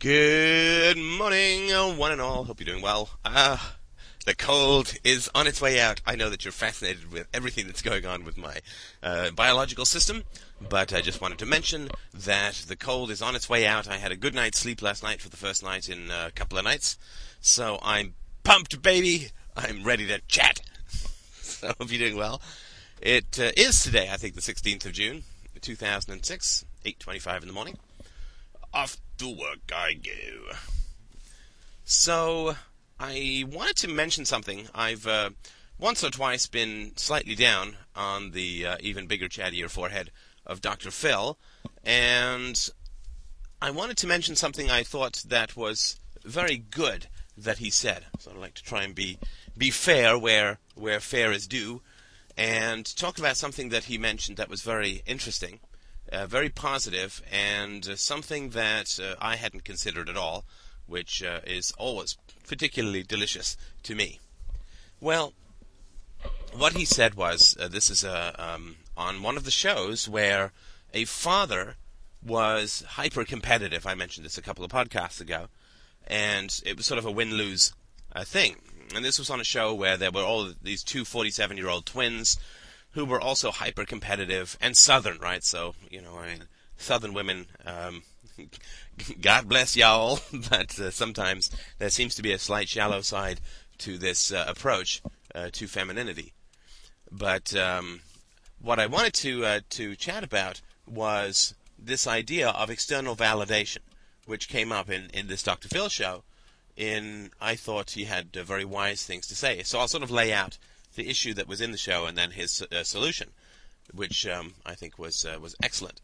Good morning, one and all. Hope you're doing well. Ah, the cold is on its way out. I know that you're fascinated with everything that's going on with my uh, biological system, but I just wanted to mention that the cold is on its way out. I had a good night's sleep last night for the first night in a couple of nights, so I'm pumped, baby. I'm ready to chat. so hope you're doing well. It uh, is today, I think, the 16th of June, 2006, 8:25 in the morning. Off to work I go. So, I wanted to mention something. I've uh, once or twice been slightly down on the uh, even bigger, chattier forehead of Dr. Phil, and I wanted to mention something I thought that was very good that he said. So I'd like to try and be be fair where where fair is due, and talk about something that he mentioned that was very interesting uh, very positive and uh, something that uh, I hadn't considered at all, which uh, is always particularly delicious to me. Well, what he said was uh, this is uh, um, on one of the shows where a father was hyper competitive. I mentioned this a couple of podcasts ago, and it was sort of a win lose thing. And this was on a show where there were all these two 47 year old twins who were also hyper competitive and Southern, right? So, you know, I mean, Southern women, um, God bless y'all, but uh, sometimes there seems to be a slight shallow side to this uh, approach uh, to femininity. But um, what I wanted to uh, to chat about was this idea of external validation, which came up in, in this Dr. Phil show. In I thought he had uh, very wise things to say. So I'll sort of lay out the issue that was in the show and then his uh, solution, which um, I think was uh, was excellent.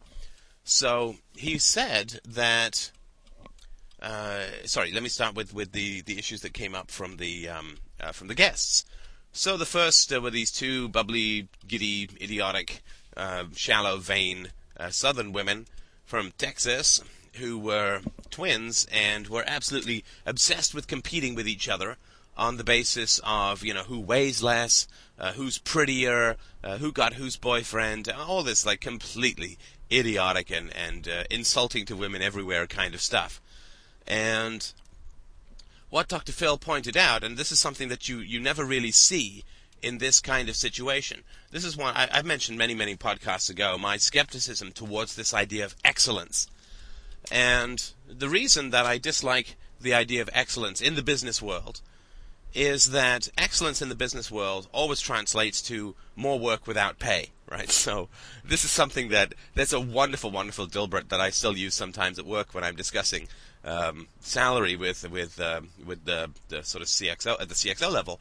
So he said that. Uh, sorry, let me start with, with the, the issues that came up from the um, uh, from the guests. So the first uh, were these two bubbly, giddy, idiotic, shallow, vain Southern women from Texas who were twins and were absolutely obsessed with competing with each other on the basis of you know who weighs less, uh, who's prettier, uh, who got whose boyfriend, all this like completely idiotic and and uh, insulting to women everywhere kind of stuff. And what Dr. Phil pointed out, and this is something that you you never really see in this kind of situation. This is one I, have mentioned many many podcasts ago. My skepticism towards this idea of excellence, and the reason that I dislike the idea of excellence in the business world is that excellence in the business world always translates to more work without pay, right? So this is something that that's a wonderful, wonderful Dilbert that I still use sometimes at work when I'm discussing um, salary with with uh, with the, the sort of CXO at the CXO level.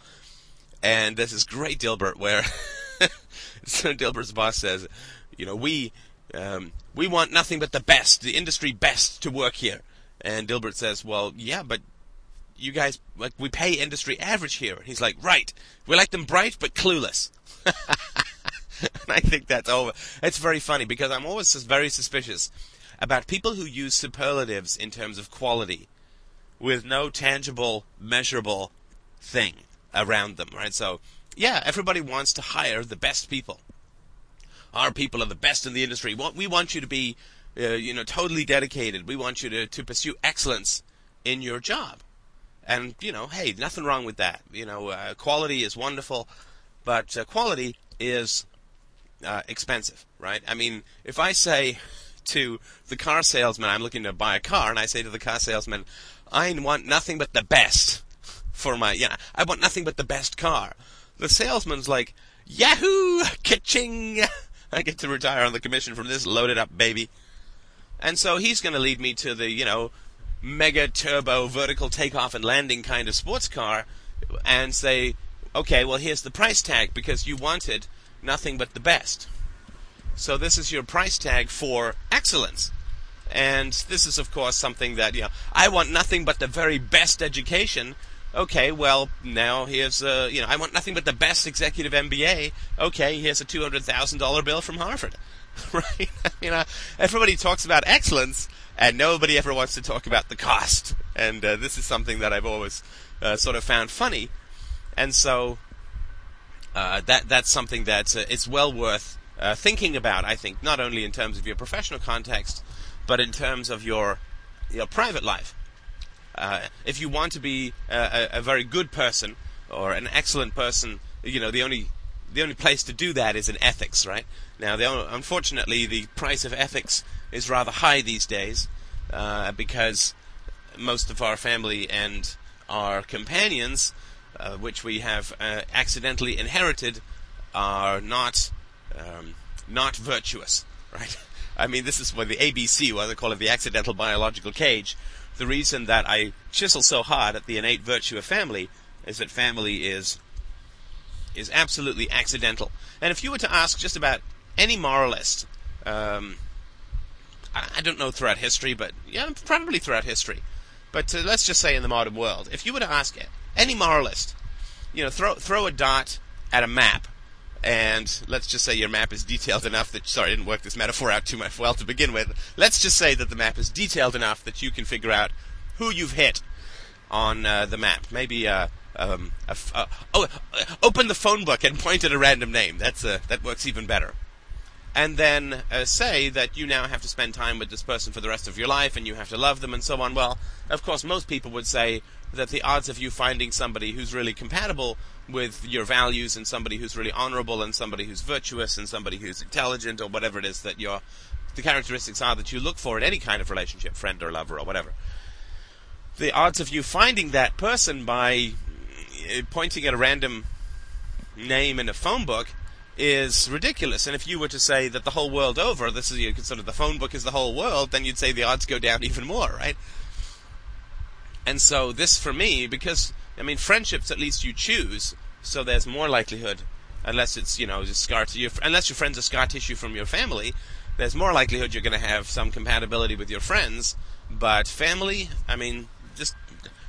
And there's this great Dilbert where so Dilbert's boss says, you know, we um, we want nothing but the best, the industry best to work here. And Dilbert says, well, yeah, but you guys like we pay industry average here. He's like, right, we like them bright but clueless. and I think that's over. It's very funny because I'm always very suspicious about people who use superlatives in terms of quality with no tangible, measurable thing around them, right? So, yeah, everybody wants to hire the best people. Our people are the best in the industry. We want you to be, uh, you know, totally dedicated. We want you to, to pursue excellence in your job. And you know, hey, nothing wrong with that. You know, uh, quality is wonderful, but uh, quality is uh, expensive, right? I mean, if I say to the car salesman, I'm looking to buy a car, and I say to the car salesman, I want nothing but the best for my, yeah, I want nothing but the best car. The salesman's like, Yahoo! Ka-ching! I get to retire on the commission from this loaded up baby. And so he's going to lead me to the, you know, mega turbo vertical takeoff and landing kind of sports car and say, okay, well, here's the price tag because you wanted nothing but the best. So this is your price tag for excellence. And this is, of course, something that, you know, I want nothing but the very best education. Okay, well, now here's, uh, you know, I want nothing but the best executive MBA. Okay, here's a $200,000 bill from Harvard. right? you know, everybody talks about excellence, and nobody ever wants to talk about the cost. And uh, this is something that I've always uh, sort of found funny, and so uh, that that's something that uh, it's well worth uh, thinking about. I think not only in terms of your professional context, but in terms of your your private life. Uh, if you want to be a, a, very good person or an excellent person, you know the only the only place to do that is in ethics, right? Now, the, unfortunately, the price of ethics is rather high these days uh, because most of our family and our companions, uh, which we have uh, accidentally inherited, are not um, not virtuous, right? I mean, this is what the ABC, what they call it, the accidental biological cage. The reason that I chisel so hard at the innate virtue of family is that family is is absolutely accidental. And if you were to ask just about any moralist, um, I, don't know throughout history, but yeah, probably throughout history, but uh, let's just say in the modern world, if you were to ask any moralist, you know, throw throw a dot at a map and let's just say your map is detailed enough that sorry, I didn't work this metaphor out too much well to begin with. Let's just say that the map is detailed enough that you can figure out who you've hit on uh, the map. Maybe uh, um, uh, oh, open the phone book and point at a random name. That's uh, that works even better. And then uh, say that you now have to spend time with this person for the rest of your life, and you have to love them, and so on. Well, of course, most people would say that the odds of you finding somebody who's really compatible with your values and somebody who's really honorable and somebody who's virtuous and somebody who's intelligent or whatever it is that your the characteristics are that you look for in any kind of relationship, friend or lover or whatever. The odds of you finding that person by uh, pointing at a random name in a phone book is ridiculous. And if you were to say that the whole world over, this is you consider the phone book is the whole world, then you'd say the odds go down even more, right? And so this for me, because I mean friendships at least you choose, so there's more likelihood, unless it's you know just scar to unless your friends are scar tissue from your family, there's more likelihood you're going to have some compatibility with your friends. But family, I mean, just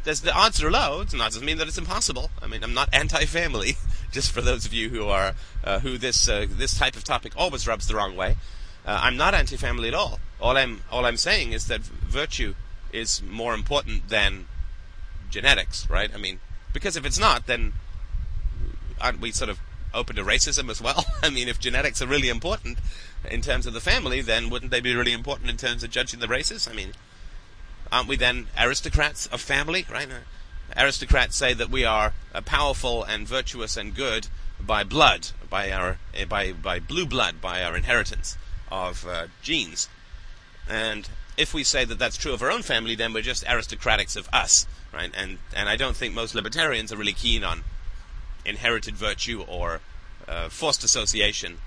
there's the odds are low. It doesn't mean that it's impossible. I mean, I'm not anti-family. Just for those of you who are uh, who this uh, this type of topic always rubs the wrong way. Uh, I'm not anti-family at all. All I'm all I'm saying is that virtue is more important than genetics, right? I mean, because if it's not, then aren't we sort of open to racism as well? I mean, if genetics are really important in terms of the family, then wouldn't they be really important in terms of judging the races? I mean, aren't we then aristocrats of family, right? Aristocrats say that we are uh, powerful and virtuous and good by blood, by our uh, by by blue blood, by our inheritance of uh, genes. And if we say that that's true of our own family, then we're just aristocratics of us, right? And and I don't think most libertarians are really keen on inherited virtue or uh, forced association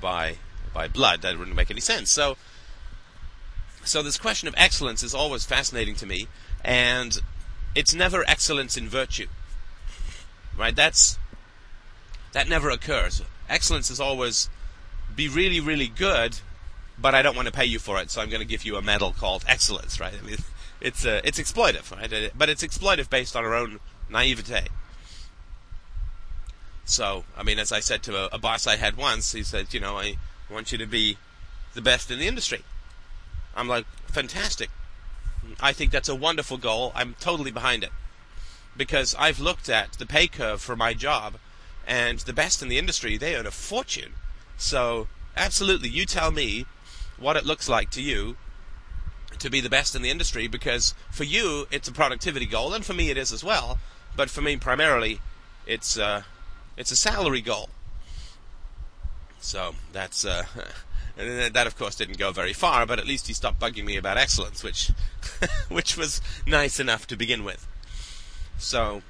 by by blood. That wouldn't make any sense. So so this question of excellence is always fascinating to me, and it's never excellence in virtue. Right? That's that never occurs. Excellence is always be really, really good, but I don't want to pay you for it, so I'm going to give you a medal called excellence. Right? I mean, it's uh, it's exploitive, right? But it's exploitive based on our own naivete. So, I mean, as I said to a, a boss I had once, he said, you know, I want you to be the best in the industry. I'm like, fantastic. I think that's a wonderful goal. I'm totally behind it. Because I've looked at the pay curve for my job, and the best in the industry, they earn a fortune. So, absolutely, you tell me what it looks like to you to be the best in the industry, because for you, it's a productivity goal, and for me, it is as well. But for me, primarily, it's, uh, it's a salary goal. So, that's, uh, And that, of course, didn't go very far, but at least he stopped bugging me about excellence, which, which was nice enough to begin with. So,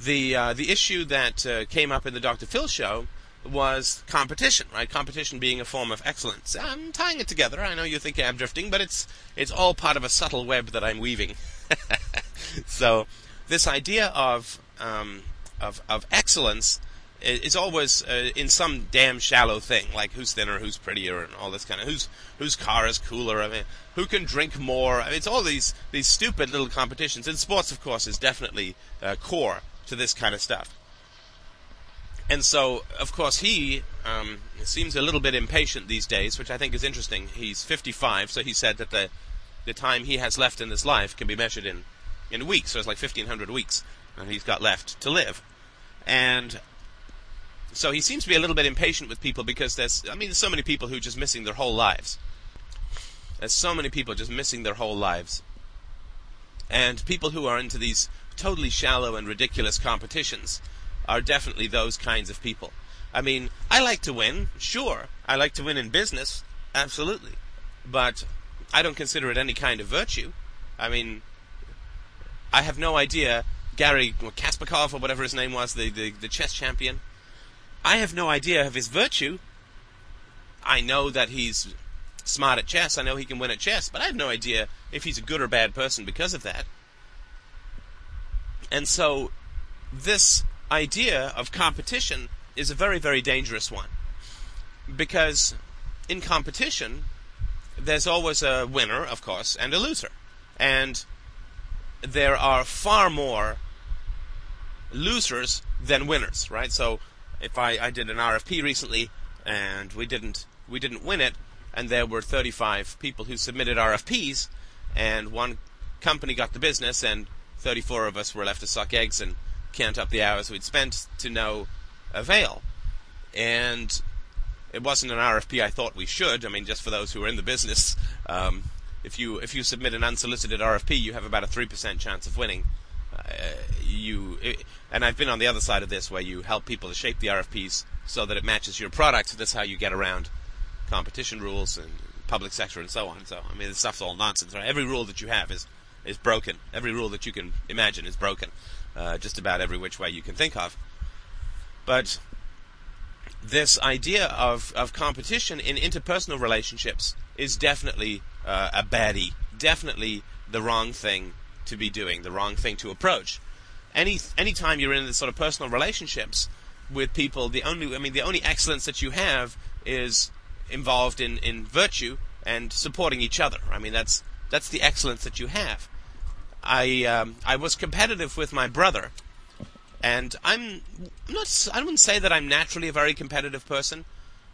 the uh, the issue that uh, came up in the Dr. Phil show was competition, right? Competition being a form of excellence. I'm tying it together. I know you think I'm drifting, but it's it's all part of a subtle web that I'm weaving. so, this idea of um, of of excellence it's always uh, in some damn shallow thing, like who's thinner, who's prettier, and all this kind of who's whose car is cooler. I mean, who can drink more. I mean, it's all these these stupid little competitions. And sports, of course, is definitely uh, core to this kind of stuff. And so, of course, he um, seems a little bit impatient these days, which I think is interesting. He's 55, so he said that the the time he has left in this life can be measured in in weeks. So it's like 1,500 weeks, and he's got left to live. And so he seems to be a little bit impatient with people because there's, I mean, there's so many people who are just missing their whole lives. There's so many people just missing their whole lives. And people who are into these totally shallow and ridiculous competitions are definitely those kinds of people. I mean, I like to win, sure. I like to win in business, absolutely. But I don't consider it any kind of virtue. I mean, I have no idea. Garry Kasparov, or whatever his name was, the, the, the chess champion, I have no idea of his virtue. I know that he's smart at chess. I know he can win at chess, but I have no idea if he's a good or bad person because of that. And so, this idea of competition is a very, very dangerous one. Because in competition, there's always a winner, of course, and a loser. And there are far more losers than winners, right? So if I, I did an RFP recently and we didn't we didn't win it, and there were 35 people who submitted RFPs, and one company got the business, and 34 of us were left to suck eggs and count up the hours we'd spent to no avail. And it wasn't an RFP I thought we should. I mean, just for those who are in the business, um, if you if you submit an unsolicited RFP, you have about a three percent chance of winning. Uh, you it, and I've been on the other side of this, where you help people to shape the RFPs so that it matches your product. That's how you get around competition rules and public sector and so on. So I mean, this stuff's all nonsense. Right? Every rule that you have is is broken. Every rule that you can imagine is broken. Uh, just about every which way you can think of. But this idea of, of competition in interpersonal relationships is definitely uh, a baddie. Definitely the wrong thing to be doing, the wrong thing to approach. Any anytime you're in this sort of personal relationships with people, the only I mean the only excellence that you have is involved in, in virtue and supporting each other. I mean that's that's the excellence that you have. I um, I was competitive with my brother, and I'm not. I wouldn't say that I'm naturally a very competitive person,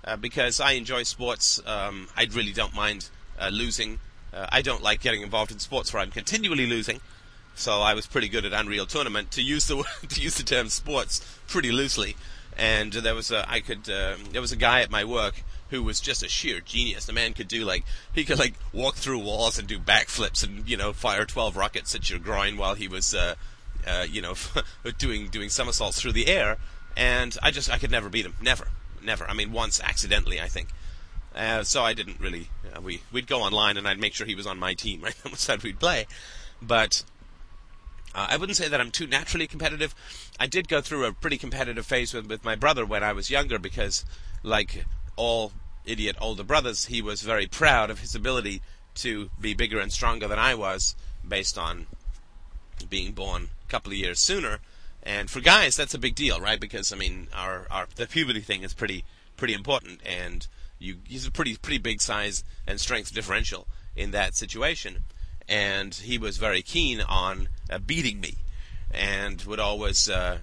uh, because I enjoy sports. Um, I really don't mind uh, losing. Uh, I don't like getting involved in sports where I'm continually losing. So I was pretty good at Unreal Tournament to use the to use the term sports pretty loosely. And there was a I could uh, there was a guy at my work who was just a sheer genius. The man could do like he could like walk through walls and do backflips and you know fire twelve rockets at your groin while he was uh, uh, you know doing doing somersaults through the air. And I just I could never beat him. Never, never. I mean once accidentally I think. Uh, so I didn't really. Uh, we we'd go online and I'd make sure he was on my team. Right, that was how we'd play. But uh, I wouldn't say that I'm too naturally competitive. I did go through a pretty competitive phase with, with my brother when I was younger because, like all idiot older brothers, he was very proud of his ability to be bigger and stronger than I was based on being born a couple of years sooner. And for guys, that's a big deal, right? Because I mean, our, our the puberty thing is pretty pretty important, and you he's a pretty pretty big size and strength differential in that situation. And he was very keen on uh, beating me, and would always uh,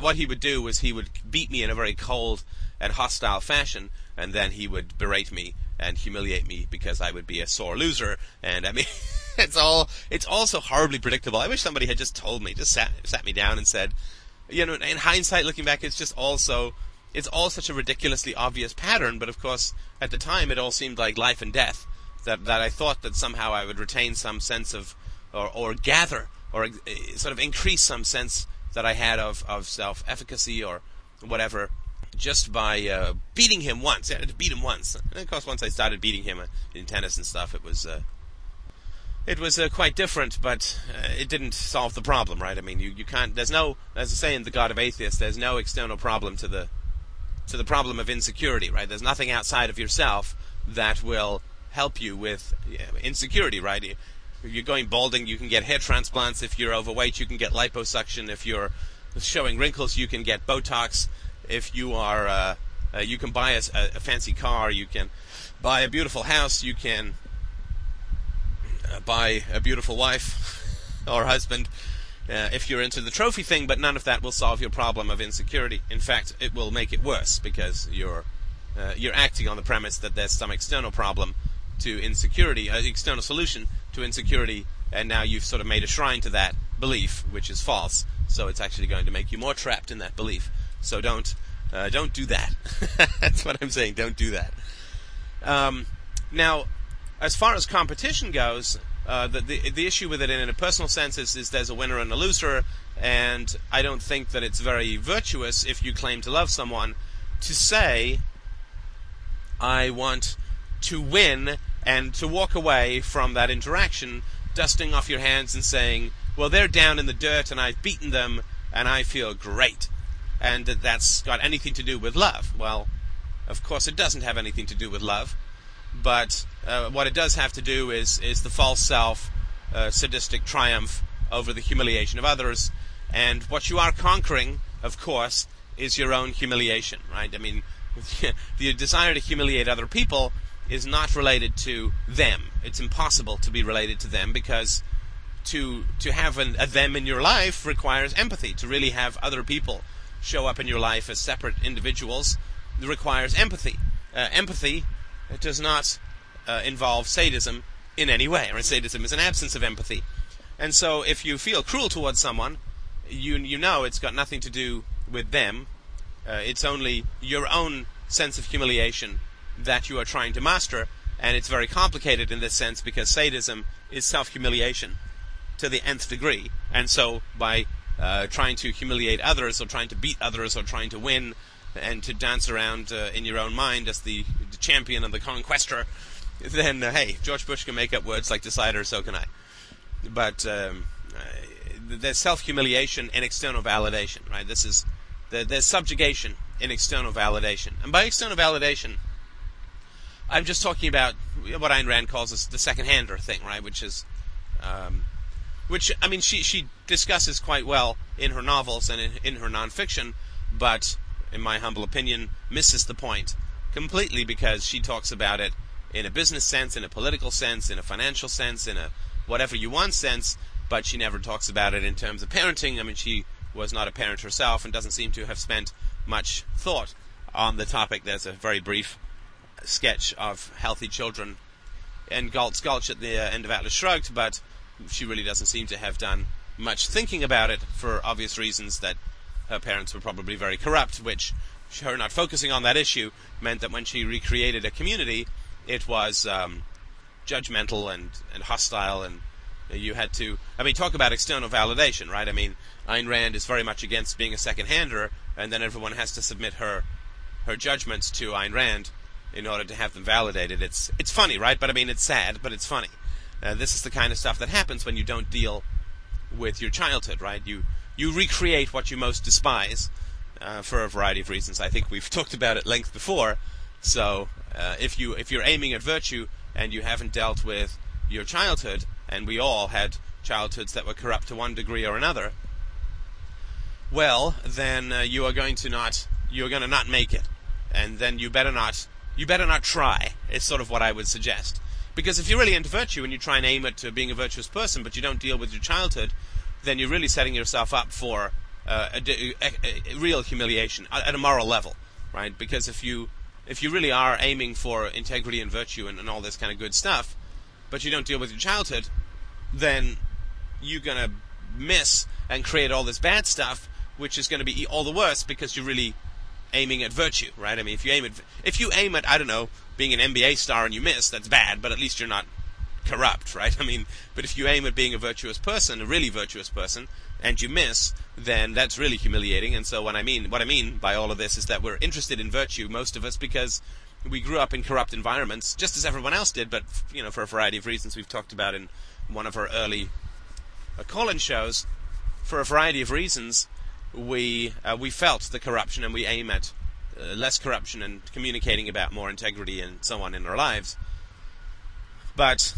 what he would do was he would beat me in a very cold and hostile fashion, and then he would berate me and humiliate me because I would be a sore loser. And I mean, it's all it's all so horribly predictable. I wish somebody had just told me, just sat sat me down and said, you know, in hindsight, looking back, it's just all so it's all such a ridiculously obvious pattern. But of course, at the time, it all seemed like life and death. That that I thought that somehow I would retain some sense of or or gather or uh, sort of increase some sense that I had of of self efficacy or whatever just by uh, beating him once. I had to beat him once, and of course, once I started beating him uh, in tennis and stuff, it was uh, it was uh, quite different, but uh, it didn't solve the problem, right? I mean, you, you can't. There's no, as I say in the God of Atheists, there's no external problem to the to the problem of insecurity, right? There's nothing outside of yourself that will help you with insecurity, right? If you're going balding, you can get hair transplants. If you're overweight, you can get liposuction. If you're showing wrinkles, you can get Botox if you are uh, uh, you can buy a, a, fancy car, you can buy a beautiful house, you can uh, buy a beautiful wife or husband. Uh, if you're into the trophy thing, but none of that will solve your problem of insecurity. In fact, it will make it worse because you're uh, you're acting on the premise that there's some external problem to insecurity, uh, external solution to insecurity, and now you've sort of made a shrine to that belief, which is false. So it's actually going to make you more trapped in that belief. So don't uh, don't do that. That's what I'm saying. Don't do that. Um, now, as far as competition goes, uh, the, the the issue with it in a personal sense is, is there's a winner and a loser, and I don't think that it's very virtuous if you claim to love someone to say, I want to win and to walk away from that interaction, dusting off your hands and saying, well, they're down in the dirt and I've beaten them and I feel great. And that that's got anything to do with love. Well, of course, it doesn't have anything to do with love. But uh, what it does have to do is, is the false self, uh, sadistic triumph over the humiliation of others. And what you are conquering, of course, is your own humiliation, right? I mean, the desire to humiliate other people is not related to them. It's impossible to be related to them because to to have an, a them in your life requires empathy. To really have other people show up in your life as separate individuals requires empathy. Uh, empathy does not uh, involve sadism in any way. Right? Sadism is an absence of empathy. And so, if you feel cruel towards someone, you you know it's got nothing to do with them. Uh, it's only your own sense of humiliation that you are trying to master, and it's very complicated in this sense because sadism is self-humiliation to the nth degree, and so by uh, trying to humiliate others or trying to beat others or trying to win and to dance around uh, in your own mind as the, the champion and the conquestor, then uh, hey, George Bush can make up words like decider, so can I. But um, there's self-humiliation and external validation, right? This is the, there's subjugation in external validation, and by external validation, I'm just talking about what Ayn Rand calls the second-hander thing, right? Which is, um, which I mean, she she discusses quite well in her novels and in, in her nonfiction, but in my humble opinion, misses the point completely because she talks about it in a business sense, in a political sense, in a financial sense, in a whatever you want sense, but she never talks about it in terms of parenting. I mean, she was not a parent herself and doesn't seem to have spent much thought on the topic. There's a very brief sketch of healthy children in Galt's Gulch at the uh, end of Atlas Shrugged, but she really doesn't seem to have done much thinking about it for obvious reasons that her parents were probably very corrupt, which her not focusing on that issue meant that when she recreated a community, it was um, judgmental and, and hostile, and you had to. I mean, talk about external validation, right? I mean, Ayn Rand is very much against being a second-hander, and then everyone has to submit her her judgments to Ayn Rand in order to have them validated. It's it's funny, right? But I mean, it's sad, but it's funny. Uh, this is the kind of stuff that happens when you don't deal with your childhood, right? You you recreate what you most despise uh, for a variety of reasons. I think we've talked about at length before. So uh, if you if you're aiming at virtue and you haven't dealt with your childhood, and we all had childhoods that were corrupt to one degree or another, well, then uh, you are going to not you're going to not make it, and then you better not you better not try. Is sort of what I would suggest. Because if you're really into virtue and you try and aim at being a virtuous person, but you don't deal with your childhood, then you're really setting yourself up for uh, a, a, a, real humiliation at a moral level, right? Because if you if you really are aiming for integrity and virtue and, and all this kind of good stuff, but you don't deal with your childhood, then you're gonna miss and create all this bad stuff, which is to be all the worse because you're really aiming at virtue, right? I mean, if you aim at if you aim at I don't know being an NBA star and you miss, that's bad, but at least you're not corrupt, right? I mean, but if you aim at being a virtuous person, a really virtuous person, and you miss, then that's really humiliating. And so what I mean, what I mean by all of this is that we're interested in virtue, most of us, because we grew up in corrupt environments, just as everyone else did, but you know, for a variety of reasons we've talked about in one of our early uh, call-in shows. For a variety of reasons, we uh, we felt the corruption, and we aim at uh, less corruption and communicating about more integrity and so on in our lives. But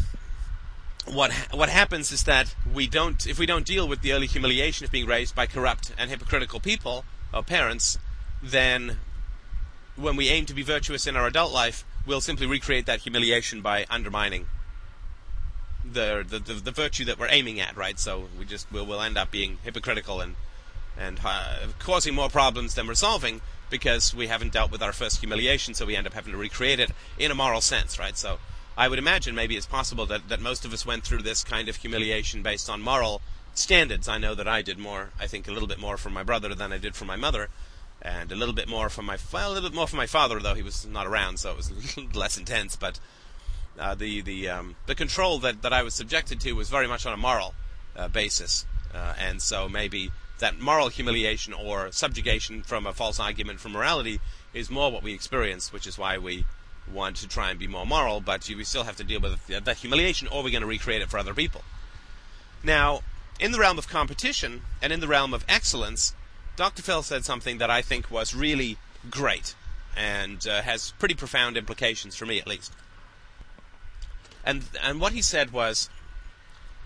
what what happens is that we don't if we don't deal with the early humiliation of being raised by corrupt and hypocritical people or parents, then when we aim to be virtuous in our adult life, we'll simply recreate that humiliation by undermining the the, the, the virtue that we're aiming at, right? So we just we'll, we'll end up being hypocritical and and uh, causing more problems than we're solving because we haven't dealt with our first humiliation, so we end up having to recreate it in a moral sense, right? So I would imagine maybe it's possible that, that most of us went through this kind of humiliation based on moral standards. I know that I did more, I think a little bit more from my brother than I did from my mother, and a little bit more from my, well, a little bit more from my father, though he was not around, so it was less intense, but uh, the the um, the control that, that I was subjected to was very much on a moral uh, basis, uh, and so maybe that moral humiliation or subjugation from a false argument for morality is more what we experience, which is why we want to try and be more moral, but we still have to deal with that humiliation, or we're going to recreate it for other people. Now, in the realm of competition and in the realm of excellence, Dr. Phil said something that I think was really great and uh, has pretty profound implications for me, at least. And and what he said was,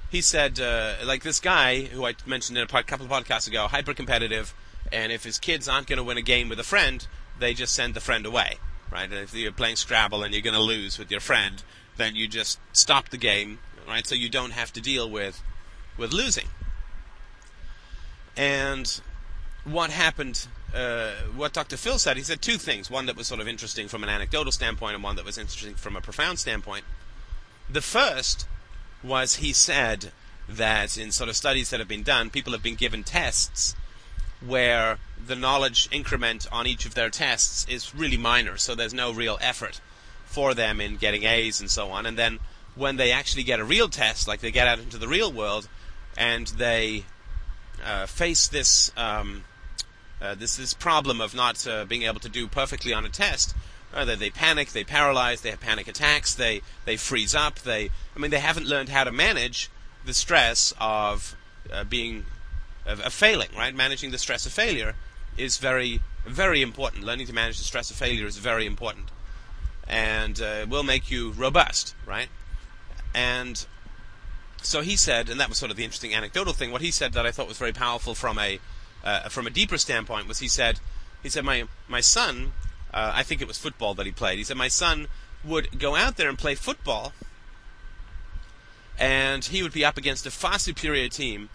he said uh, like this guy who I mentioned in a couple of podcasts ago, hyper competitive, and if his kids aren't going to win a game with a friend, they just send the friend away, right? If you're playing Scrabble and you're going to lose with your friend, then you just stop the game, right? So you don't have to deal with with losing. And what happened, uh, what Dr. Phil said, he said two things. One that was sort of interesting from an anecdotal standpoint, and one that was interesting from a profound standpoint. The first was he said that in sort of studies that have been done, people have been given tests where the knowledge increment on each of their tests is really minor, so there's no real effort for them in getting A's and so on. And then when they actually get a real test, like they get out into the real world, and they uh, face this um, uh, this this problem of not uh, being able to do perfectly on a test. They, they panic, they paralyze, they have panic attacks, they they freeze up. They I mean they haven't learned how to manage the stress of uh, being of, of failing. Right, managing the stress of failure is very very important. Learning to manage the stress of failure is very important, and uh, will make you robust. Right, and so he said, and that was sort of the interesting anecdotal thing. What he said that I thought was very powerful from a uh, from a deeper standpoint was he said he said my my son uh, I think it was football that he played. He said my son would go out there and play football, and he would be up against a far superior team,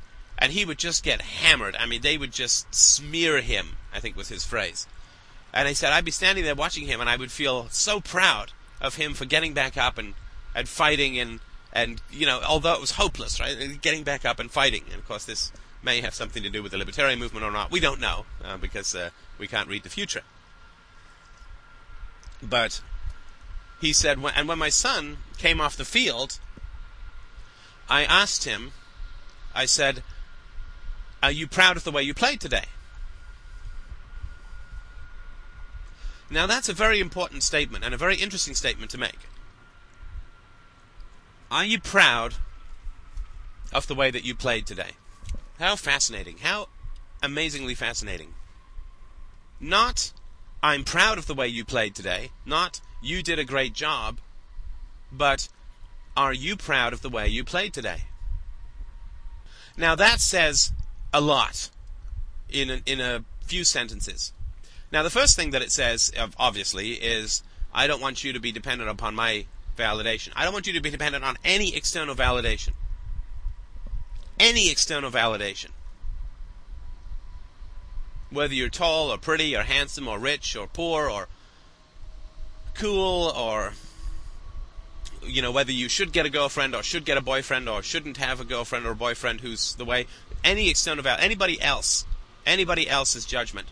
and he would just get hammered. I mean, they would just smear him. I think was his phrase. And he said I'd be standing there watching him, and I would feel so proud of him for getting back up and and fighting and and you know, although it was hopeless, right, getting back up and fighting. And of course, this may have something to do with the libertarian movement or not. We don't know uh, because uh, we can't read the future. But he said, and when my son came off the field, I asked him, I said, Are you proud of the way you played today? Now, that's a very important statement and a very interesting statement to make. Are you proud of the way that you played today? How fascinating. How amazingly fascinating. Not, I'm proud of the way you played today. Not, you did a great job. But, are you proud of the way you played today? Now that says a lot in a, in a few sentences. Now the first thing that it says, obviously, is I don't want you to be dependent upon my validation. I don't want you to be dependent on any external validation. Any external validation. Whether you're tall or pretty or handsome or rich or poor or cool or you know whether you should get a girlfriend or should get a boyfriend or shouldn't have a girlfriend or a boyfriend who's the way any external value anybody else anybody else's judgment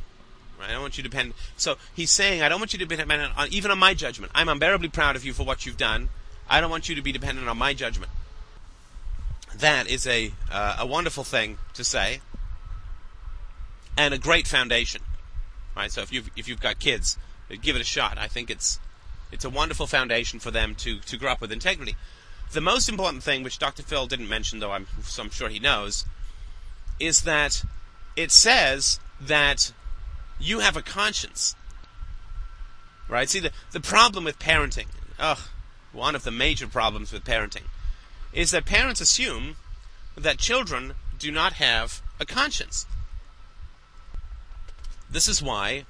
Right? I don't want you to depend. So he's saying, I don't want you to be dependent on even on my judgment. I'm unbearably proud of you for what you've done. I don't want you to be dependent on my judgment. That is a uh, a wonderful thing to say, and a great foundation. Right. So if you've if you've got kids, give it a shot. I think it's it's a wonderful foundation for them to to grow up with integrity. The most important thing, which Dr. Phil didn't mention, though I'm, so I'm sure he knows, is that it says that you have a conscience. Right? See, the, the problem with parenting, ugh, one of the major problems with parenting, is that parents assume that children do not have a conscience. This is why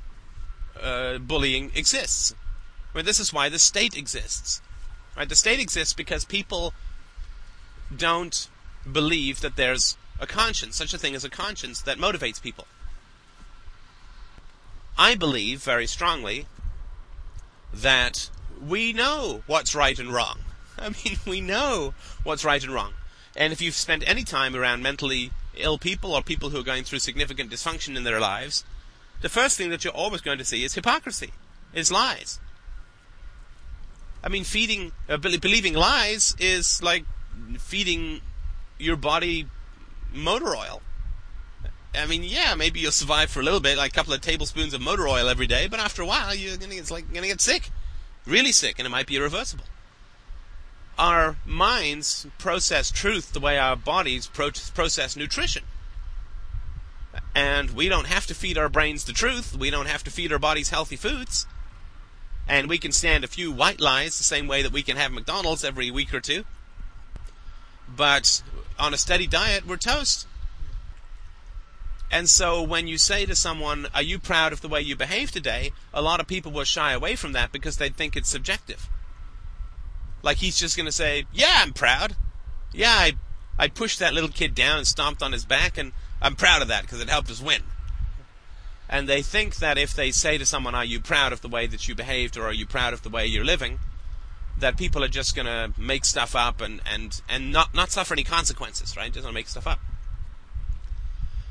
uh, bullying exists. Right? This is why the state exists. Right? The state exists because people don't believe that there's a conscience, such a thing as a conscience that motivates people. I believe very strongly that we know what's right and wrong. I mean, we know what's right and wrong. And if you've spent any time around mentally ill people or people who are going through significant dysfunction in their lives, the first thing that you're always going to see is hypocrisy, is lies. I mean, feeding, uh, believing lies is like feeding your body motor oil. I mean, yeah, maybe you'll survive for a little bit, like a couple of tablespoons of motor oil every day, but after a while, you're gonna, it's like gonna get sick, really sick, and it might be irreversible. Our minds process truth the way our bodies process nutrition. And we don't have to feed our brains the truth. We don't have to feed our bodies healthy foods. And we can stand a few white lies the same way that we can have McDonald's every week or two. But on a steady diet, we're toast. And so when you say to someone, Are you proud of the way you behave today? a lot of people will shy away from that because they think it's subjective. Like he's just going to say, Yeah, I'm proud. Yeah, I, I pushed that little kid down and stomped on his back, and I'm proud of that because it helped us win. And they think that if they say to someone, Are you proud of the way that you behaved, or are you proud of the way you're living? That people are just going to make stuff up and, and, and not, not suffer any consequences, right? Just going to make stuff up.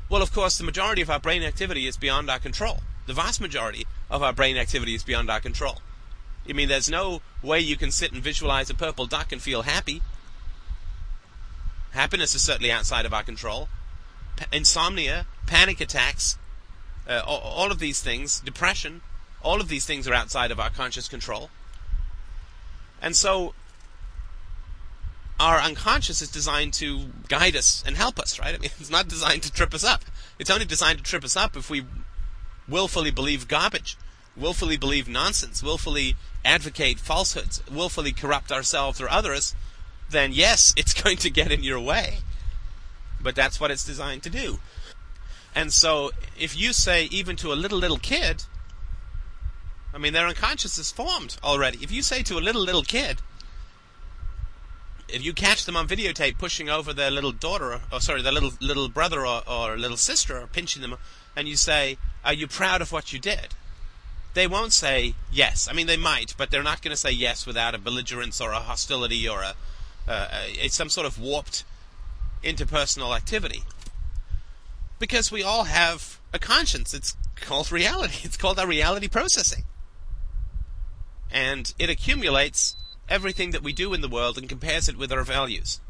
Well, of course, the majority of our brain activity is beyond our control. The vast majority of our brain activity is beyond our control. I mean, there's no way you can sit and visualize a purple duck and feel happy. Happiness is certainly outside of our control. insomnia, panic attacks, uh, all, all of these things, depression, all of these things are outside of our conscious control. And so our unconscious is designed to guide us and help us, right? I mean, it's not designed to trip us up. It's only designed to trip us up if we willfully believe garbage, willfully believe nonsense, willfully advocate falsehoods, willfully corrupt ourselves or others, then yes, it's going to get in your way. But that's what it's designed to do. And so, if you say, even to a little, little kid, I mean, their unconscious is formed already. If you say to a little, little kid, if you catch them on videotape pushing over their little daughter, or sorry, their little little brother or, or little sister, or pinching them, and you say, "Are you proud of what you did?" They won't say yes. I mean, they might, but they're not going to say yes without a belligerence or a hostility or a, uh, a some sort of warped interpersonal activity. Because we all have a conscience. It's called reality. It's called our reality processing. And it accumulates everything that we do in the world and compares it with our values.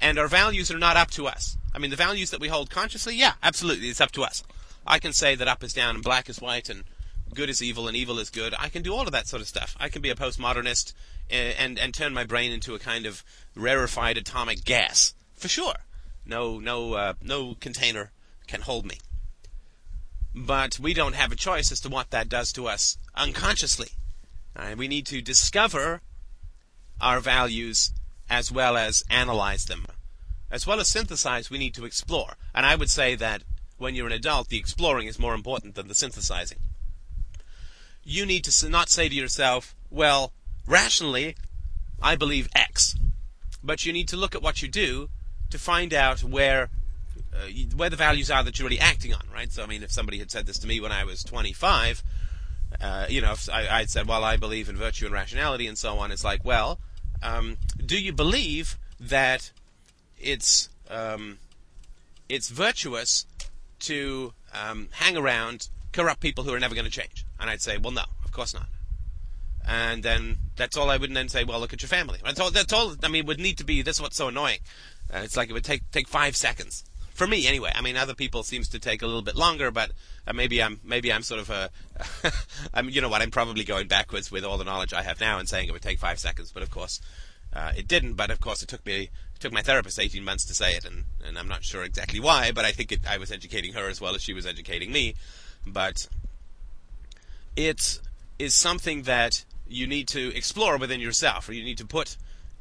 And our values are not up to us. I mean, the values that we hold consciously, yeah, absolutely, it's up to us. I can say that up is down and black is white and good is evil and evil is good. I can do all of that sort of stuff. I can be a postmodernist and, and, and turn my brain into a kind of rarefied atomic gas. For sure. No, no, uh, no container can hold me. But we don't have a choice as to what that does to us unconsciously. We need to discover our values as well as analyze them. As well as synthesize, we need to explore. And I would say that when you're an adult, the exploring is more important than the synthesizing. You need to not say to yourself, well, rationally, I believe X. But you need to look at what you do to find out where uh, where the values are that you're really acting on, right? So, I mean, if somebody had said this to me when I was 25, uh, you know, I, I'd said, well, I believe in virtue and rationality and so on. It's like, well, um, do you believe that it's um, it's virtuous to um, hang around corrupt people who are never going to change? And I'd say, well, no, of course not. And then that's all I would then say. Well, look at your family. That's all. That's all. I mean, would need to be. This is what's so annoying. Uh, it's like it would take take five seconds for me anyway. I mean, other people seems to take a little bit longer, but uh, maybe I'm maybe I'm sort of a, I'm you know what I'm probably going backwards with all the knowledge I have now and saying it would take five seconds, but of course uh, it didn't. But of course it took me it took my therapist 18 months to say it, and and I'm not sure exactly why, but I think it, I was educating her as well as she was educating me, but it is something that you need to explore within yourself, or you need to put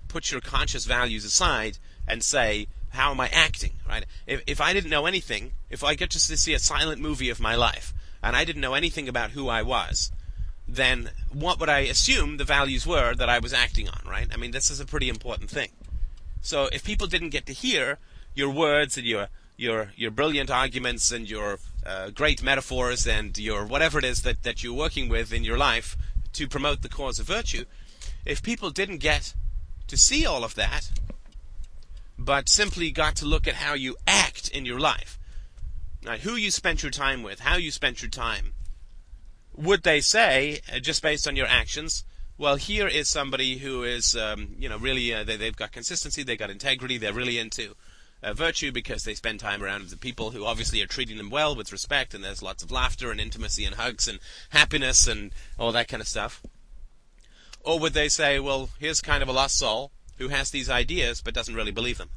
put your conscious values aside and say how am I acting, right? If, if I didn't know anything, if I get to see a silent movie of my life, and I didn't know anything about who I was, then what would I assume the values were that I was acting on, right? I mean, this is a pretty important thing. So if people didn't get to hear your words and your your your brilliant arguments and your uh, great metaphors and your whatever it is that, that you're working with in your life to promote the cause of virtue, if people didn't get to see all of that, but simply got to look at how you act in your life. Right, who you spent your time with, how you spent your time. Would they say, uh, just based on your actions, well, here is somebody who is, um, you know, really, uh, they, they've got consistency, they've got integrity, they're really into uh, virtue because they spend time around the people who obviously are treating them well with respect, and there's lots of laughter and intimacy and hugs and happiness and all that kind of stuff. Or would they say, well, here's kind of a lost soul who has these ideas but doesn't really believe them?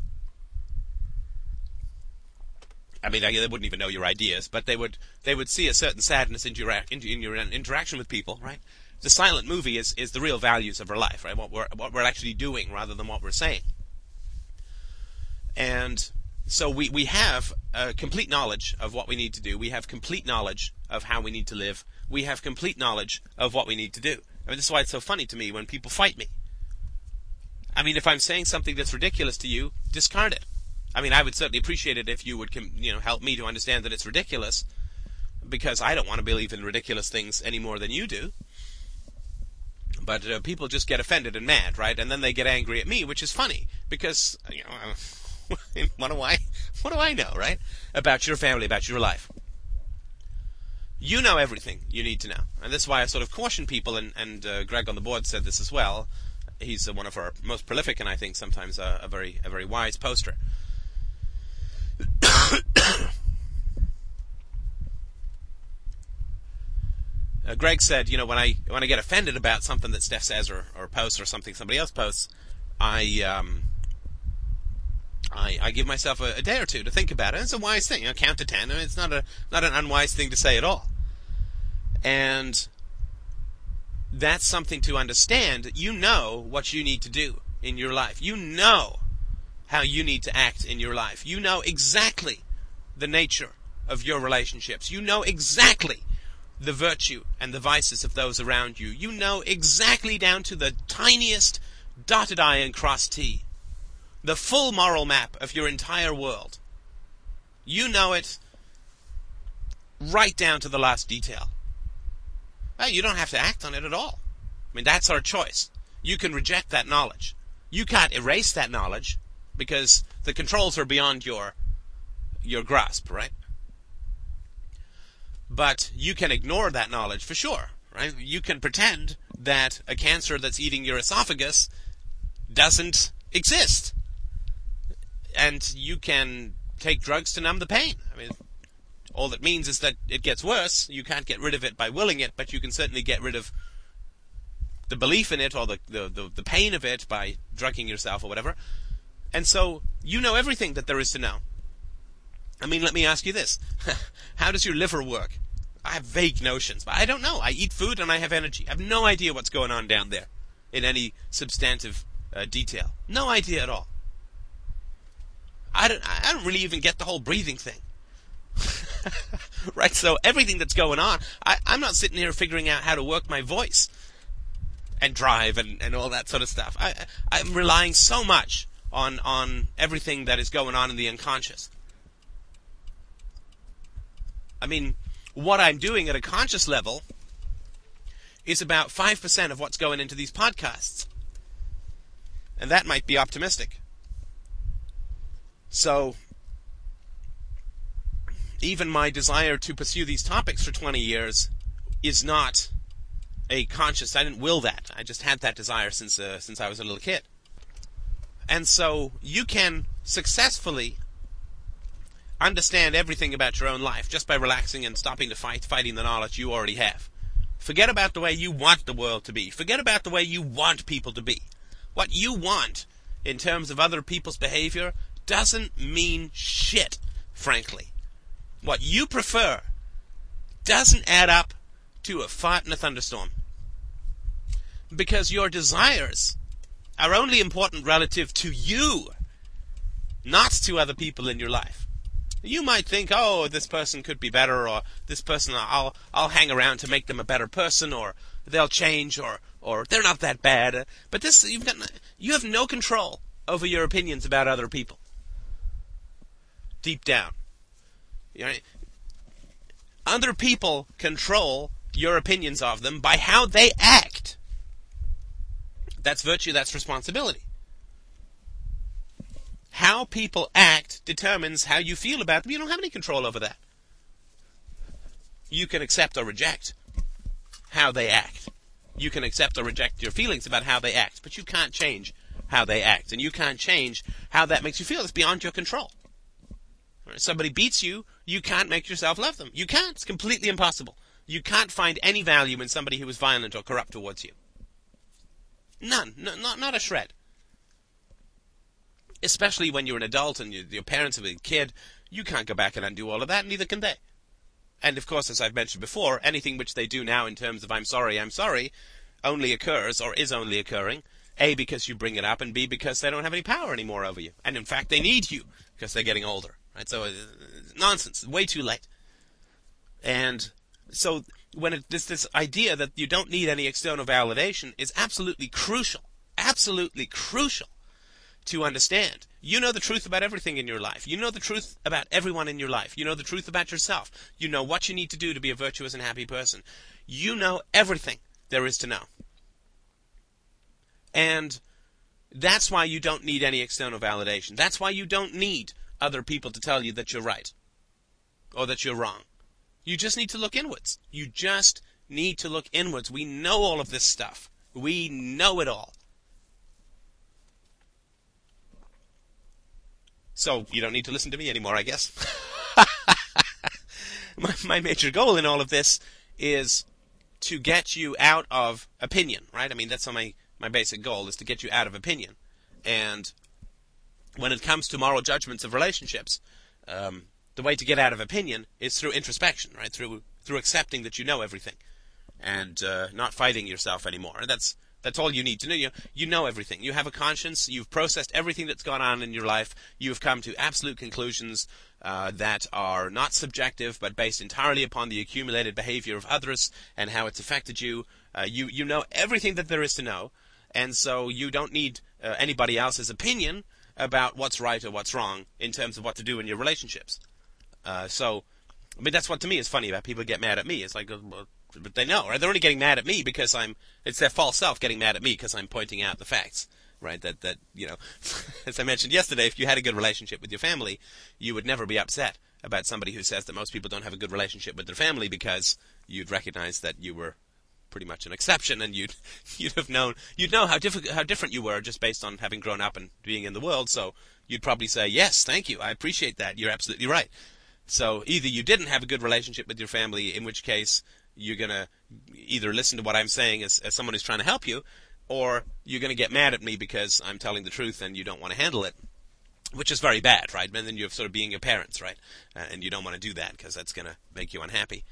I mean, they wouldn't even know your ideas, but they would they would see a certain sadness in your in your interaction with people, right? The silent movie is, is the real values of our life, right? What we're what we're actually doing rather than what we're saying. And so we, we have complete knowledge of what we need to do. We have complete knowledge of how we need to live. We have complete knowledge of what we need to do. I mean, this is why it's so funny to me when people fight me. I mean, if I'm saying something that's ridiculous to you, discard it. I mean, I would certainly appreciate it if you would, you know, help me to understand that it's ridiculous, because I don't want to believe in ridiculous things any more than you do. But uh, people just get offended and mad, right? And then they get angry at me, which is funny because you know, what do I, what do I know, right? About your family, about your life. You know everything you need to know, and that's why I sort of caution people. And, and uh, Greg on the board said this as well. He's uh, one of our most prolific, and I think sometimes a, a very, a very wise poster. Uh, Greg said, you know, when I when I get offended about something that Steph says or, or posts or something somebody else posts, I um, I, I give myself a, a, day or two to think about it. It's a wise thing. You know, count to ten. I mean, it's not a not an unwise thing to say at all. And that's something to understand. You know what you need to do in your life. You know how you need to act in your life. You know exactly the nature of your relationships. You know exactly the virtue and the vices of those around you. You know exactly down to the tiniest dotted I and crossed T. The full moral map of your entire world. You know it right down to the last detail. Well, you don't have to act on it at all. I mean, that's our choice. You can reject that knowledge. You can't erase that knowledge because the controls are beyond your your grasp, right? But you can ignore that knowledge for sure, right? You can pretend that a cancer that's eating your esophagus doesn't exist. And you can take drugs to numb the pain. I mean, all that means is that it gets worse. You can't get rid of it by willing it, but you can certainly get rid of the belief in it or the, the, the, the pain of it by drugging yourself or whatever. And so you know everything that there is to know. I mean, let me ask you this. How does your liver work? I have vague notions, but I don't know. I eat food and I have energy. I have no idea what's going on down there in any substantive uh, detail. No idea at all. I don't, I don't really even get the whole breathing thing. right? So everything that's going on, I, I'm not sitting here figuring out how to work my voice and drive and, and all that sort of stuff. I, I'm relying so much on, on everything that is going on in the unconscious. I mean, what I'm doing at a conscious level is about 5% of what's going into these podcasts. And that might be optimistic. So, even my desire to pursue these topics for 20 years is not a conscious. I didn't will that. I just had that desire since uh, since I was a little kid. And so you can successfully understand everything about your own life just by relaxing and stopping to fight, fighting the knowledge you already have. Forget about the way you want the world to be. Forget about the way you want people to be. What you want in terms of other people's behavior doesn't mean shit, frankly. What you prefer doesn't add up to a fart in a thunderstorm. Because your desires are only important relative to you, not to other people in your life you might think, oh, this person could be better, or this person, I'll I'll hang around to make them a better person, or they'll change, or or they're not that bad. But this, you've got you have no control over your opinions about other people. Deep down, other people control your opinions of them by how they act. That's virtue. That's responsibility how people act determines how you feel about them. You don't have any control over that. You can accept or reject how they act. You can accept or reject your feelings about how they act, but you can't change how they act, and you can't change how that makes you feel. It's beyond your control. Somebody beats you, you can't make yourself love them. You can't. It's completely impossible. You can't find any value in somebody who is violent or corrupt towards you. None. No, not, not a shred. Especially when you're an adult and you, your parents have a kid, you can't go back and undo all of that, neither can they. And of course, as I've mentioned before, anything which they do now in terms of I'm sorry, I'm sorry, only occurs or is only occurring, A, because you bring it up, and B, because they don't have any power anymore over you. And in fact, they need you because they're getting older. Right? So, uh, nonsense. Way too late. And so, when it, this, this idea that you don't need any external validation is absolutely crucial. Absolutely crucial to understand. You know the truth about everything in your life. You know the truth about everyone in your life. You know the truth about yourself. You know what you need to do to be a virtuous and happy person. You know everything there is to know. And that's why you don't need any external validation. That's why you don't need other people to tell you that you're right or that you're wrong. You just need to look inwards. You just need to look inwards. We know all of this stuff. We know it all. So you don't need to listen to me anymore, I guess. my, my major goal in all of this is to get you out of opinion, right? I mean, that's my, my basic goal is to get you out of opinion. And when it comes to moral judgments of relationships, um, the way to get out of opinion is through introspection, right? Through through accepting that you know everything, and uh, not fighting yourself anymore. And that's that's all you need to know. You, you know everything. You have a conscience. You've processed everything that's gone on in your life. You've come to absolute conclusions uh, that are not subjective, but based entirely upon the accumulated behavior of others and how it's affected you. Uh, you you know everything that there is to know, and so you don't need uh, anybody else's opinion about what's right or what's wrong in terms of what to do in your relationships. Uh, so, I mean, that's what to me is funny about people get mad at me. It's like, uh, but they know, right? They're only getting mad at me because I'm. It's their false self getting mad at me because I'm pointing out the facts, right? That that you know, as I mentioned yesterday, if you had a good relationship with your family, you would never be upset about somebody who says that most people don't have a good relationship with their family because you'd recognize that you were pretty much an exception, and you'd you'd have known you'd know how difficult how different you were just based on having grown up and being in the world. So you'd probably say, "Yes, thank you, I appreciate that. You're absolutely right." So either you didn't have a good relationship with your family, in which case you're gonna either listen to what I'm saying as, as someone who's trying to help you, or you're gonna get mad at me because I'm telling the truth and you don't want to handle it, which is very bad, right? And then you're sort of being your parents, right? Uh, and you don't want to do that because that's gonna make you unhappy.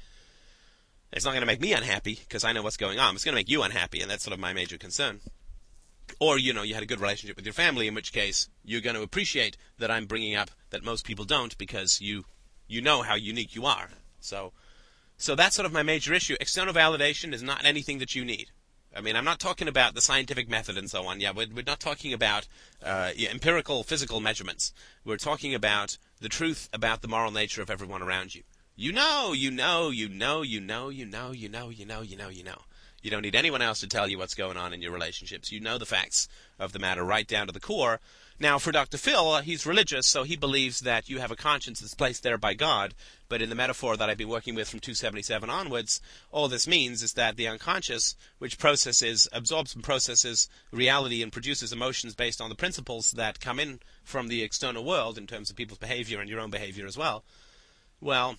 It's not gonna make me unhappy because I know what's going on. It's gonna make you unhappy, and that's sort of my major concern. Or you know you had a good relationship with your family, in which case you're going to appreciate that I'm bringing up that most people don't because you you know how unique you are. So so that's sort of my major issue. External validation is not anything that you need. I mean, I'm not talking about the scientific method and so on. Yeah, we're, we're not talking about uh, empirical physical measurements. We're talking about the truth about the moral nature of everyone around you. You know, you know, you know, you know, you know, you know, you know, you know, you know. You don't need anyone else to tell you what's going on in your relationships. You know the facts of the matter right down to the core, now, for Dr. Phil, uh, he's religious, so he believes that you have a conscience that's placed there by God. But in the metaphor that I've been working with from 277 onwards, all this means is that the unconscious, which processes, absorbs and processes reality and produces emotions based on the principles that come in from the external world in terms of people's behavior and your own behavior as well, well,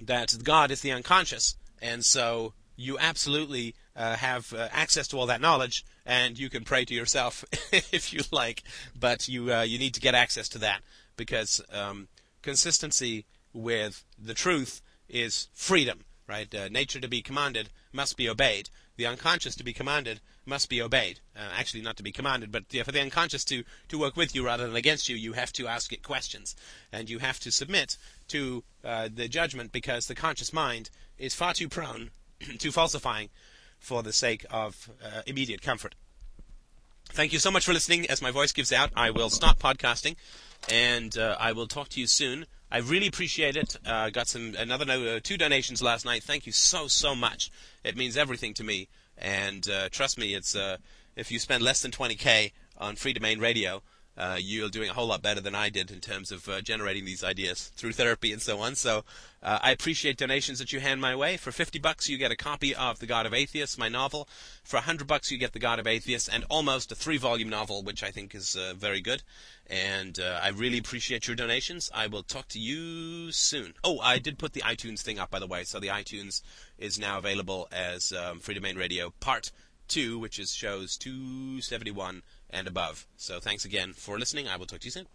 that God is the unconscious. And so you absolutely uh, have uh, access to all that knowledge, and you can pray to yourself if you like, but you uh, you need to get access to that because um, consistency with the truth is freedom, right? Uh, nature to be commanded must be obeyed. The unconscious to be commanded must be obeyed. Uh, actually, not to be commanded, but for the unconscious to, to work with you rather than against you, you have to ask it questions. And you have to submit to uh, the judgment because the conscious mind is far too prone to falsifying for the sake of uh, immediate comfort. Thank you so much for listening. As my voice gives out, I will stop podcasting, and uh, I will talk to you soon. I really appreciate it. Uh, got some another uh, two donations last night. Thank you so so much. It means everything to me. And uh, trust me, it's uh, if you spend less than 20k on Freedomain Radio, uh, you're doing a whole lot better than I did in terms of uh, generating these ideas through therapy and so on. So uh, I appreciate donations that you hand my way. For 50 bucks, you get a copy of The God of Atheists, my novel. For 100 bucks, you get The God of Atheists and almost a three-volume novel, which I think is uh, very good. And uh, I really appreciate your donations. I will talk to you soon. Oh, I did put the iTunes thing up, by the way. So the iTunes is now available as um, Freedomain Radio Part 2, which is shows 271 and above. So thanks again for listening. I will talk to you soon.